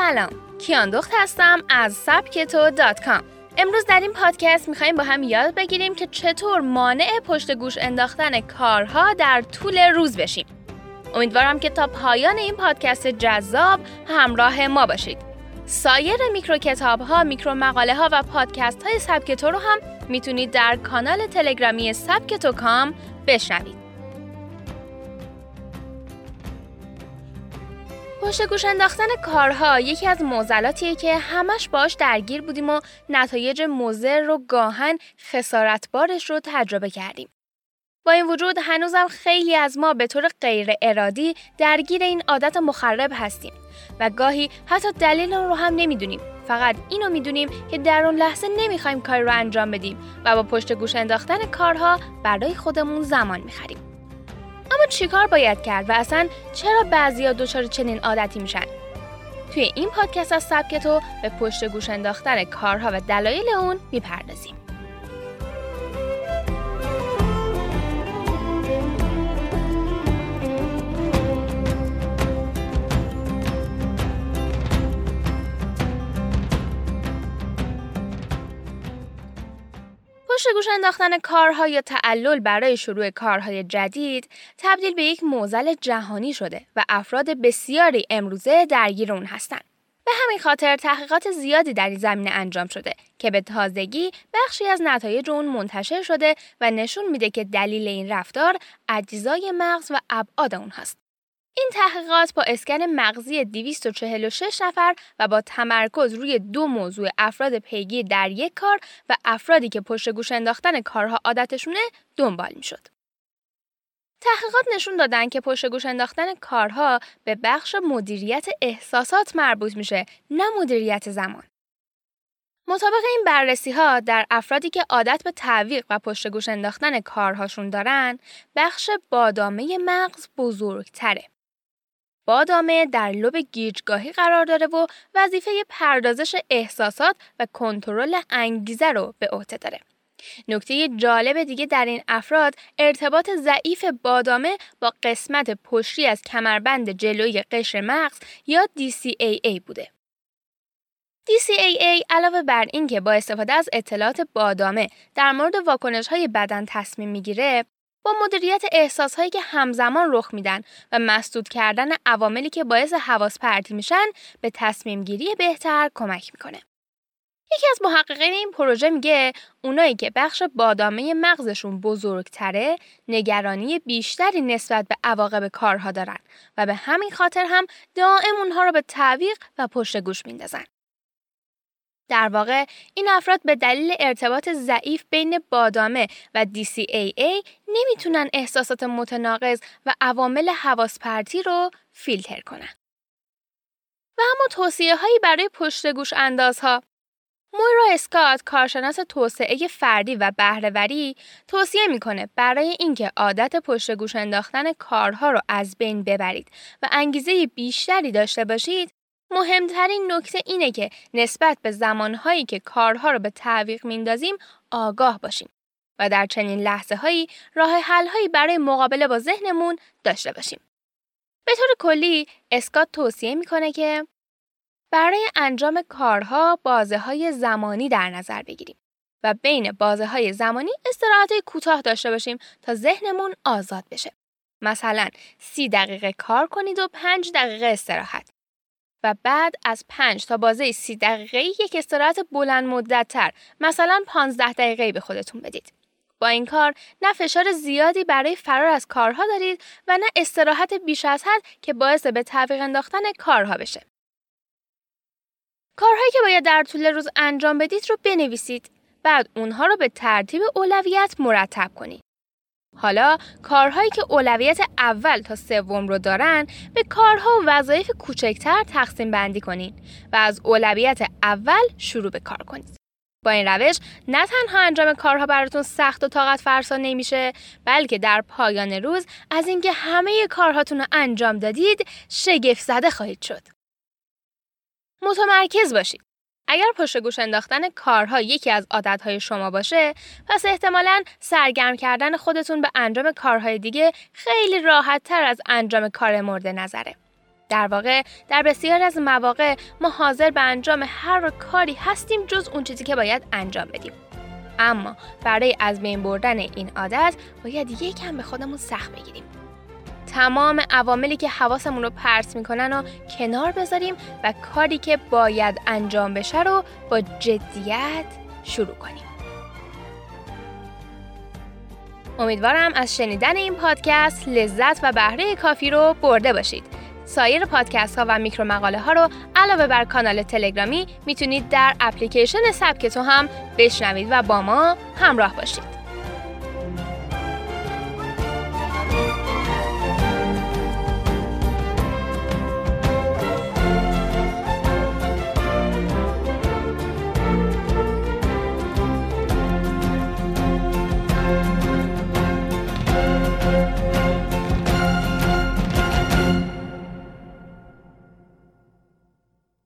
سلام کیان دخت هستم از سبکتو dot com. امروز در این پادکست می‌خوایم با هم یاد بگیریم که چطور مانع پشت گوش انداختن کارها در طول روز بشیم. امیدوارم که تا پایان این پادکست جذاب همراه ما باشید. سایر میکرو کتاب ها، میکرو مقاله ها و پادکست های سبکتو رو هم می‌تونید در کانال تلگرامی سبکتو com بشنوید. پشت گوش انداختن کارها یکی از معضلاتیه که همش باش درگیر بودیم و نتایج مضر رو گاهن خسارتبارش رو تجربه کردیم. با این وجود هنوزم خیلی از ما به طور غیر ارادی درگیر این عادت مخرب هستیم و گاهی حتی دلیل رو هم نمی‌دونیم فقط اینو می‌دونیم که در اون لحظه نمی‌خوایم کاری رو انجام بدیم و با پشت گوش انداختن کارها برای خودمون زمان می‌خریم اما چیکار باید کرد و اصلا چرا بعضیا دچار چنین عادتی میشن؟ توی این پادکست از سبک تو به پشت گوش انداختن کارها و دلایل اون می‌پردازیم. پشت گوش انداختن کارها یا تعلل برای شروع کارهای جدید تبدیل به یک موزل جهانی شده و افراد بسیاری امروزه درگیر اون هستند. به همین خاطر تحقیقات زیادی در این زمینه انجام شده که به تازگی بخشی از نتایج اون منتشر شده و نشون میده که دلیل این رفتار اجزای مغز و ابعاد اون هست. این تحقیقات با اسکن مغزی 246 نفر و با تمرکز روی دو موضوع افراد پیگیر در یک کار و افرادی که پشت گوش انداختن کارها عادتشونه دنبال می شد. تحقیقات نشون دادن که پشت گوش انداختن کارها به بخش مدیریت احساسات مربوط میشه نه مدیریت زمان. مطابق این بررسی ها در افرادی که عادت به تعویق و پشت گوش انداختن کارهاشون دارن بخش بادامه مغز بزرگتره. بادامه در لب گیجگاهی قرار داره و وظیفه پردازش احساسات و کنترل انگیزه رو به عهده داره. نکته جالب دیگه در این افراد ارتباط ضعیف بادامه با قسمت پشتی از کمربند جلوی قشر مغز یا DCAA بوده. DCAA علاوه بر اینکه با استفاده از اطلاعات بادامه در مورد واکنش های بدن تصمیم می‌گیره با مدیریت احساسهایی که همزمان رخ میدن و مسدود کردن عواملی که باعث حواس پرتی میشن به تصمیم گیری بهتر کمک می‌کنه. یکی از محققین این پروژه میگه اونایی که بخش بادامه مغزشون بزرگتره نگرانی بیشتری نسبت به عواقب کارها دارن و به همین خاطر هم دائم اونها رو به تعویق و پشت گوش میندازن. در واقع این افراد به دلیل ارتباط ضعیف بین بادامه و DCAA نمی‌تونن احساسات متناقض و عوامل حواس پرتی رو فیلتر کنن. و اما توصیه هایی برای پشت گوش اندازها مویرا اسکات کارشناس توسعه فردی و بهرهوری توصیه می‌کنه برای اینکه عادت پشت گوش انداختن کارها رو از بین ببرید و انگیزه بیشتری داشته باشید مهمترین نکته اینه که نسبت به زمانهایی که کارها رو به تعویق میندازیم آگاه باشیم و در چنین لحظه هایی راه حل هایی برای مقابله با ذهنمون داشته باشیم. به طور کلی اسکات توصیه می‌کنه که برای انجام کارها بازه های زمانی در نظر بگیریم و بین بازه های زمانی استراحت کوتاه داشته باشیم تا ذهنمون آزاد بشه. مثلا سی دقیقه کار کنید و پنج دقیقه استراحت و بعد از 5 تا بازه 30 دقیقه یک استراحت بلند مدت تر مثلا 15 دقیقه به خودتون بدید. با این کار نه فشار زیادی برای فرار از کارها دارید و نه استراحت بیش از حد که باعث به تعویق انداختن کارها بشه. کارهایی که باید در طول روز انجام بدید رو بنویسید. بعد اونها رو به ترتیب اولویت مرتب کنید. حالا کارهایی که اولویت اول تا سوم رو دارن به کارها و وظایف کوچکتر تقسیم بندی کنید و از اولویت اول شروع به کار کنید. با این روش نه تنها انجام کارها براتون سخت و طاقت فرسا نمیشه بلکه در پایان روز از اینکه همه کارهاتون رو انجام دادید شگفت زده خواهید شد. متمرکز باشید. اگر پشت گوش انداختن کارها یکی از عادتهای شما باشه پس احتمالا سرگرم کردن خودتون به انجام کارهای دیگه خیلی راحت تر از انجام کار مورد نظره. در واقع در بسیار از مواقع ما حاضر به انجام هر کاری هستیم جز اون چیزی که باید انجام بدیم. اما برای از بین بردن این عادت باید یکم به خودمون سخت بگیریم. تمام عواملی که حواسمون رو پرس می‌کنن و کنار بذاریم و کاری که باید انجام بشه رو با جدیت شروع کنیم. امیدوارم از شنیدن این پادکست لذت و بهره کافی رو برده باشید. سایر پادکست ها و میکرو مقاله ها رو علاوه بر کانال تلگرامی می‌تونید در اپلیکیشن سبک تو هم بشنوید و با ما همراه باشید.